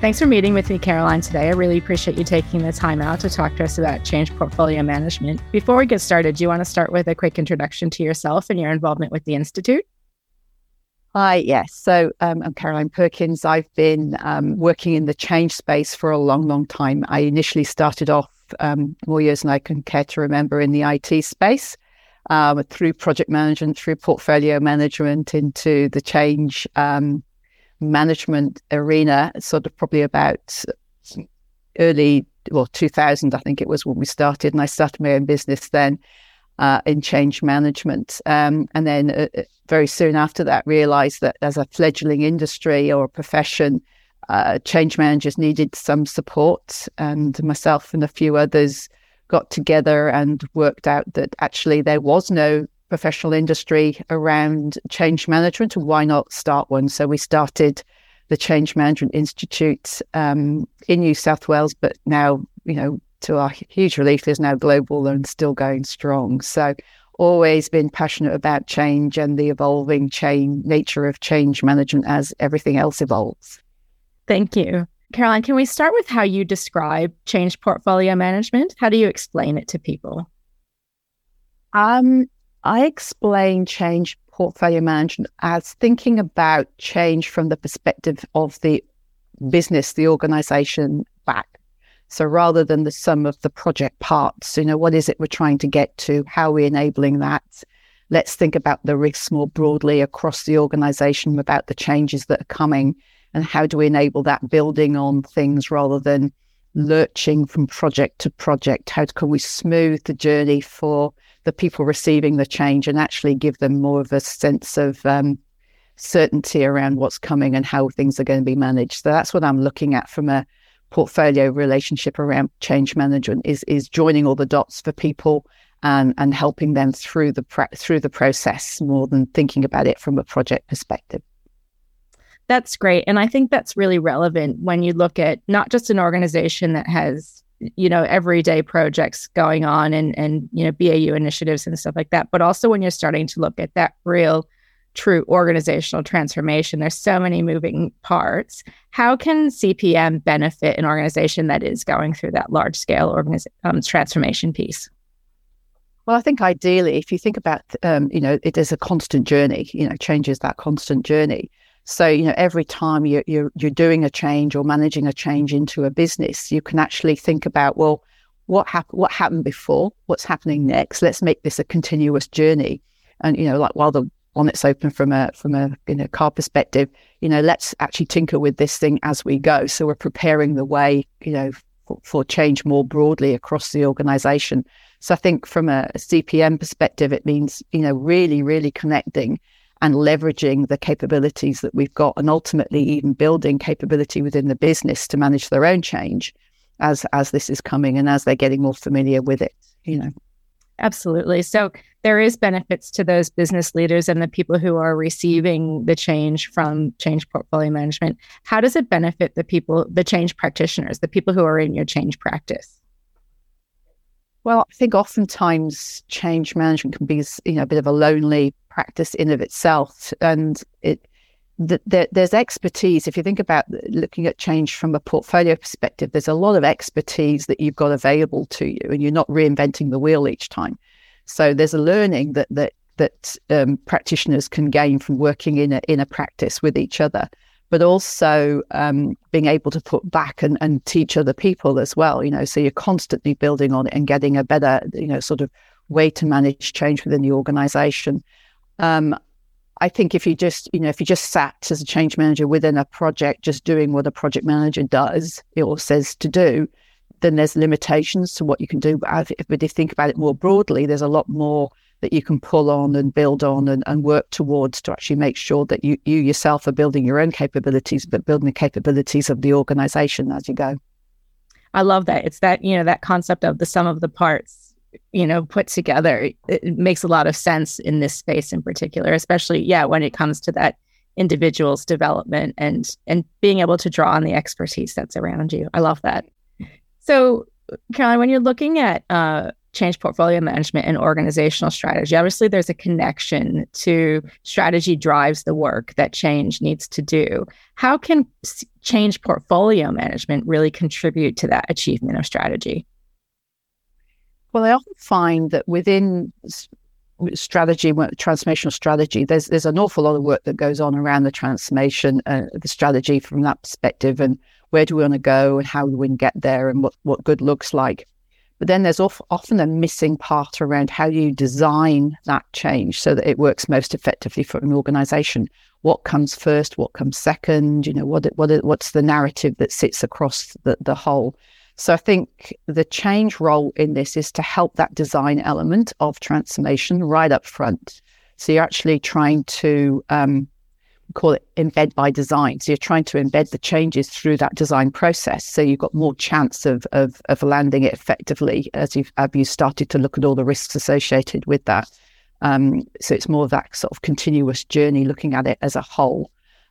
Thanks for meeting with me, Caroline, today. I really appreciate you taking the time out to talk to us about change portfolio management. Before we get started, do you want to start with a quick introduction to yourself and your involvement with the Institute? Hi, yes. So um, I'm Caroline Perkins. I've been um, working in the change space for a long, long time. I initially started off um, more years than I can care to remember in the IT space um, through project management, through portfolio management, into the change um, management arena, sort of probably about early, well, 2000, I think it was when we started. And I started my own business then uh, in change management. Um, and then uh, uh very soon after that, realized that as a fledgling industry or a profession, uh, change managers needed some support. And myself and a few others got together and worked out that actually there was no professional industry around change management and why not start one? So we started the Change Management Institute um, in New South Wales, but now, you know, to our huge relief, is now global and still going strong. So always been passionate about change and the evolving chain nature of change management as everything else evolves. Thank you. Caroline, can we start with how you describe change portfolio management? How do you explain it to people? Um, I explain change portfolio management as thinking about change from the perspective of the business, the organization back. So rather than the sum of the project parts, you know, what is it we're trying to get to? How are we enabling that? Let's think about the risks more broadly across the organization about the changes that are coming and how do we enable that building on things rather than lurching from project to project? How can we smooth the journey for the people receiving the change and actually give them more of a sense of um, certainty around what's coming and how things are going to be managed. So that's what I'm looking at from a portfolio relationship around change management is is joining all the dots for people and and helping them through the pre- through the process more than thinking about it from a project perspective. That's great. And I think that's really relevant when you look at not just an organization that has you know everyday projects going on and and you know BAU initiatives and stuff like that but also when you're starting to look at that real true organizational transformation there's so many moving parts how can CPM benefit an organization that is going through that large scale organiz- um, transformation piece well, I think ideally, if you think about, um, you know, it is a constant journey. You know, change is that constant journey. So, you know, every time you're, you're, you're doing a change or managing a change into a business, you can actually think about, well, what happened, what happened before, what's happening next. Let's make this a continuous journey. And, you know, like while the bonnet's open from a, from a, you know, car perspective, you know, let's actually tinker with this thing as we go. So we're preparing the way, you know, for, for change more broadly across the organization. So I think from a, a CPM perspective, it means, you know, really, really connecting and leveraging the capabilities that we've got and ultimately mm-hmm. even building capability within the business to manage their own change as as this is coming and as they're getting more familiar with it you know. Mm-hmm. Absolutely. So there is benefits to those business leaders and the people who are receiving the change from change portfolio management. How does it benefit the people the change practitioners the people who are in your change practice? Well i think oftentimes change management can be you know a bit of a lonely practice in of itself, and it the, the, there's expertise. If you think about looking at change from a portfolio perspective, there's a lot of expertise that you've got available to you, and you're not reinventing the wheel each time. So there's a learning that that that um, practitioners can gain from working in a in a practice with each other, but also um, being able to put back and, and teach other people as well. You know, so you're constantly building on it and getting a better, you know, sort of way to manage change within the organization. Um, I think if you just, you know, if you just sat as a change manager within a project, just doing what a project manager does or says to do, then there's limitations to what you can do. But if, but if you think about it more broadly, there's a lot more that you can pull on and build on and, and work towards to actually make sure that you, you yourself are building your own capabilities, but building the capabilities of the organization as you go. I love that. It's that, you know, that concept of the sum of the parts you know put together it makes a lot of sense in this space in particular especially yeah when it comes to that individual's development and and being able to draw on the expertise that's around you i love that so caroline when you're looking at uh, change portfolio management and organizational strategy. Obviously, there's a connection to strategy drives the work that change needs to do. How can change portfolio management really contribute to that achievement of strategy? Well, I often find that within strategy, transformational strategy, there's there's an awful lot of work that goes on around the transformation, uh, the strategy from that perspective, and where do we want to go, and how do we get there, and what what good looks like. But then there's often a missing part around how you design that change so that it works most effectively for an organization. What comes first? What comes second? You know, what what what's the narrative that sits across the, the whole? So I think the change role in this is to help that design element of transformation right up front. So you're actually trying to um, call it embed by design. So you're trying to embed the changes through that design process. So you've got more chance of of, of landing it effectively as you've as you started to look at all the risks associated with that. Um, so it's more of that sort of continuous journey, looking at it as a whole.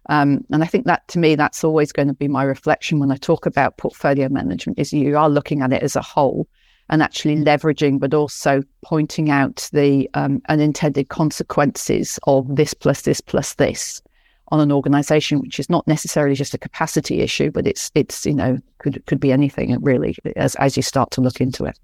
Um, and I think that to me, that's always going to be my reflection when I talk about portfolio management is you are looking at it as a whole and actually leveraging, but also pointing out the um, unintended consequences of this plus this plus this on an organization, which is not necessarily just a capacity issue, but it's it's you know could could be anything really as as you start to look into it.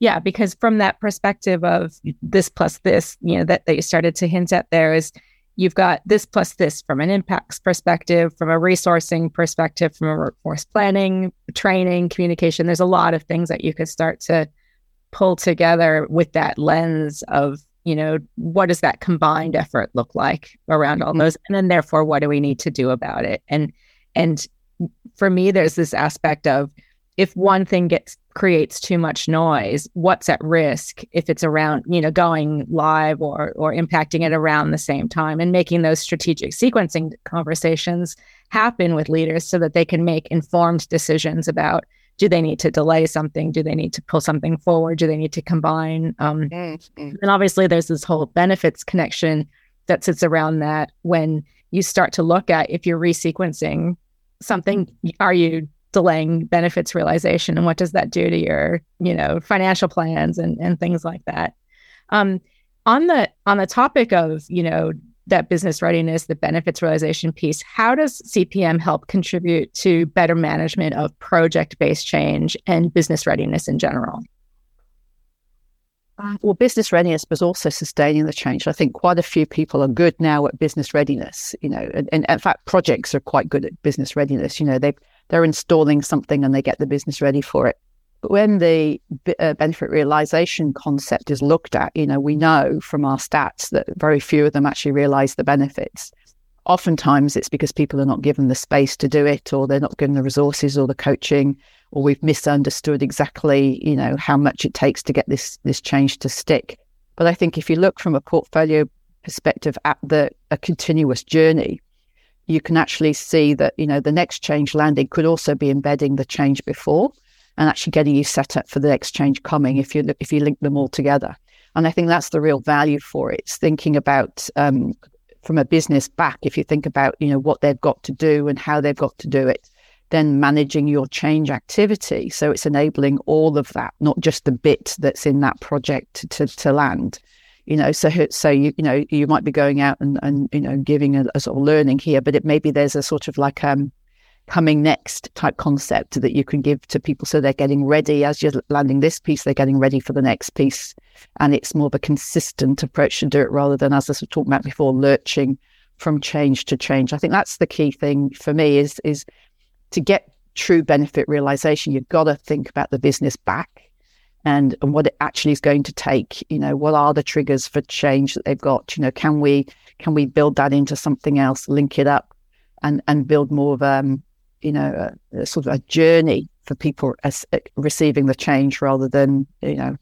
Yeah, because from that perspective of this plus this, you know, that, that you started to hint at there is you've got this plus this from an impacts perspective, from a resourcing perspective, from a workforce planning, training, communication. There's a lot of things that you could start to pull together with that lens of you know, what does that combined effort look like around all those? And then therefore, what do we need to do about it? And and for me, there's this aspect of if one thing gets creates too much noise, what's at risk if it's around, you know, going live or or impacting it around the same time and making those strategic sequencing conversations happen with leaders so that they can make informed decisions about do they need to delay something? Do they need to pull something forward? Do they need to combine? Um, mm-hmm. And obviously, there's this whole benefits connection that sits around that when you start to look at if you're resequencing something, are you delaying benefits realization and what does that do to your you know financial plans and, and things like that um, on the on the topic of you know that business readiness, the benefits realization piece, how does CPM help contribute to better management of project based change and business readiness in general? Uh, well, business readiness, but also sustaining the change. I think quite a few people are good now at business readiness. You know, and, and in fact, projects are quite good at business readiness. You know, they they're installing something and they get the business ready for it. But when the uh, benefit realization concept is looked at, you know, we know from our stats that very few of them actually realize the benefits. Oftentimes it's because people are not given the space to do it, or they're not given the resources or the coaching, or we've misunderstood exactly, you know, how much it takes to get this this change to stick. But I think if you look from a portfolio perspective at the a continuous journey, you can actually see that, you know, the next change landing could also be embedding the change before and actually getting you set up for the next change coming if you if you link them all together. And I think that's the real value for it. It's thinking about um, from a business back. If you think about you know what they've got to do and how they've got to do it, then managing your change activity. So it's enabling all of that, not just the bit that's in that project to, to land. You know, so so you you know you might be going out and, and you know giving a, a sort of learning here, but it maybe there's a sort of like um coming next type concept that you can give to people. So they're getting ready as you're landing this piece they're getting ready for the next piece. And it's more of a consistent approach to do it rather than as i was talking about before lurching from change to change. I think that's the key thing for me is is to get true benefit realization. You've got to think about the business back and, and what it actually is going to take you know what are the triggers for change that they've got you know can we can we build that into something else link it up and and build more of um you know, a, a sort of a journey for people as, uh, receiving the change rather than, you know,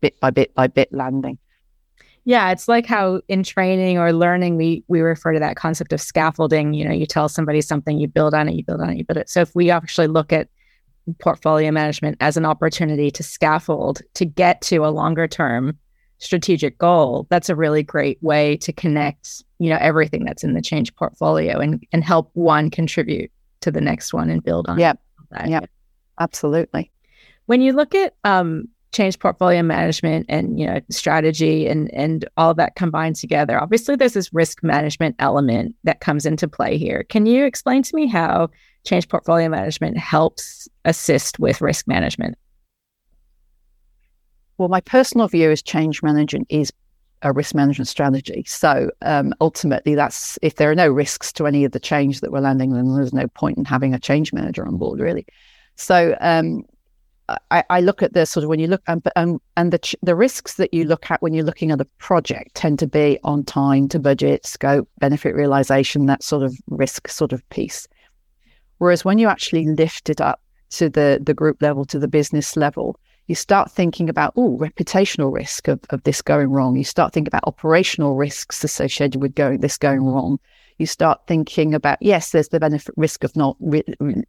bit by bit by bit landing. Yeah, it's like how in training or learning we we refer to that concept of scaffolding. You know, you tell somebody something, you build on it, you build on it, you build it. So if we actually look at portfolio management as an opportunity to scaffold to get to a longer term strategic goal, that's a really great way to connect, you know, everything that's in the change portfolio and and help one contribute to the next one and build on yeah yeah absolutely. When you look at um change portfolio management and you know strategy and and all that combined together obviously there's this risk management element that comes into play here. Can you explain to me how change portfolio management helps assist with risk management? Well my personal view is change management is a risk management strategy. So um, ultimately that's if there are no risks to any of the change that we're landing then there's no point in having a change manager on board really. So um, I, I, look at this sort of when you look and um, and the the risks that you look at when you're looking at a project tend to be on time to budget, scope, benefit realization, that sort of risk sort of piece. Whereas when you actually lift it up to the the group level, to the business level, you start thinking about oh reputational risk of, of this going wrong. You start thinking about operational risks associated with going this going wrong you start thinking about yes, there's the benefit risk of not re,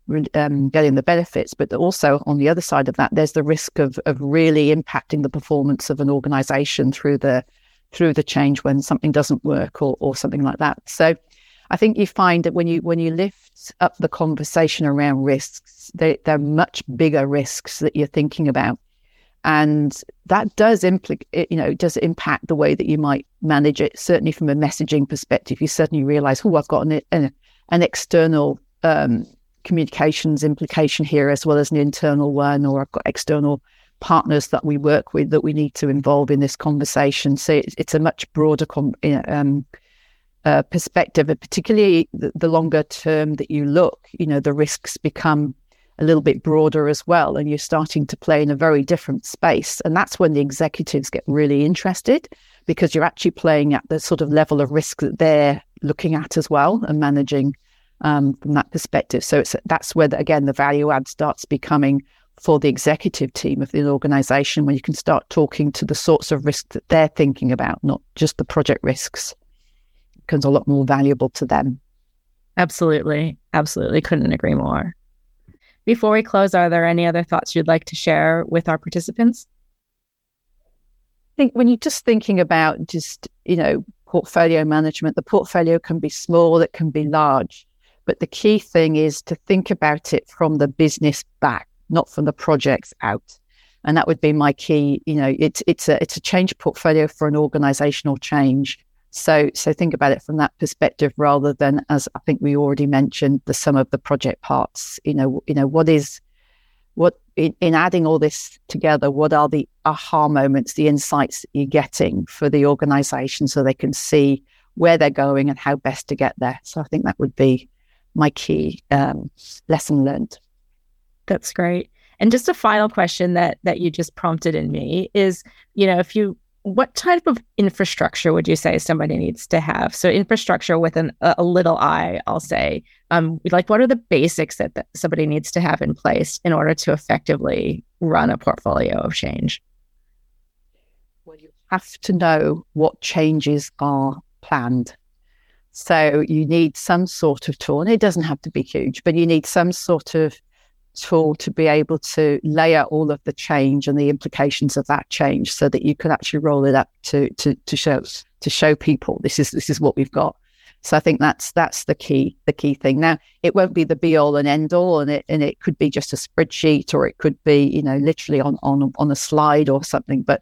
re, um, getting the benefits, but also on the other side of that, there's the risk of of really impacting the performance of an organization through the through the change when something doesn't work or or something like that. So I think you find that when you when you lift up the conversation around risks, they, they're much bigger risks that you're thinking about. And that does implicate you know does impact the way that you might manage it certainly from a messaging perspective. You suddenly realize oh i've got an, an, an external um, communications implication here as well as an internal one or i've got external partners that we work with that we need to involve in this conversation. So it's, it's a much broader com- um, uh, perspective and particularly the, the longer term that you look you know the risks become a little bit broader as well. And you're starting to play in a very different space. And that's when the executives get really interested because you're actually playing at the sort of level of risk that they're looking at as well and managing um, from that perspective. So it's that's where, the, again, the value add starts becoming for the executive team of the organization when you can start talking to the sorts of risks that they're thinking about, not just the project risks. Becomes a lot more valuable to them. Absolutely. Absolutely. Couldn't agree more. Before we close, are there any other thoughts you'd like to share with our participants? I think when you're just thinking about just, you know, portfolio management, the portfolio can be small, it can be large. But the key thing is to think about it from the business back, not from the projects out. And that would be my key. You know, it's it's a it's a change portfolio for an organizational change. So, so think about it from that perspective rather than, as I think we already mentioned, the sum of the project parts. You know, you know what is what in, in adding all this together. What are the aha moments, the insights that you're getting for the organisation, so they can see where they're going and how best to get there. So, I think that would be my key um, lesson learned. That's great. And just a final question that that you just prompted in me is, you know, if you what type of infrastructure would you say somebody needs to have? So infrastructure with an, a little i, I'll say. Um, like, what are the basics that, that somebody needs to have in place in order to effectively run a portfolio of change? Well, you have to know what changes are planned. So you need some sort of tool, and it doesn't have to be huge, but you need some sort of tool to be able to layer all of the change and the implications of that change so that you can actually roll it up to to to show to show people this is this is what we've got. So i think that's that's the key the key thing. Now it won't be the be all and end all and it and it could be just a spreadsheet or it could be you know literally on on on a slide or something but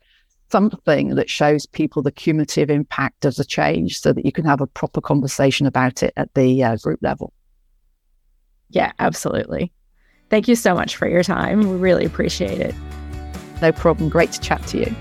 something that shows people the cumulative impact of the change so that you can have a proper conversation about it at the uh, group level. Yeah absolutely Thank you so much for your time. We really appreciate it. No problem. Great to chat to you.